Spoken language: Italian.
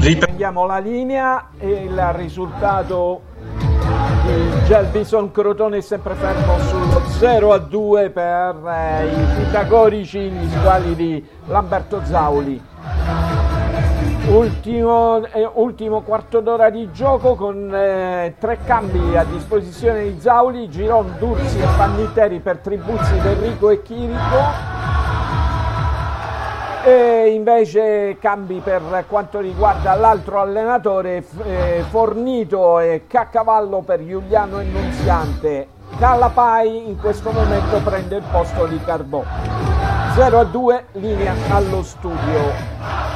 Prendiamo la linea e il risultato di Gelbison Crotone è sempre fermo sullo 0 a 2 per eh, i pitagorici individuali di Lamberto Zauli. Ultimo, eh, ultimo, quarto d'ora di gioco con eh, tre cambi a disposizione di Zauli, Giron, Dursi e Panniteri per Tribuzzi, Enrico e Chirico invece cambi per quanto riguarda l'altro allenatore eh, Fornito e Caccavallo per Giuliano e Nunziante. Calapai in questo momento prende il posto di Carbò. 0 a 2 linea allo studio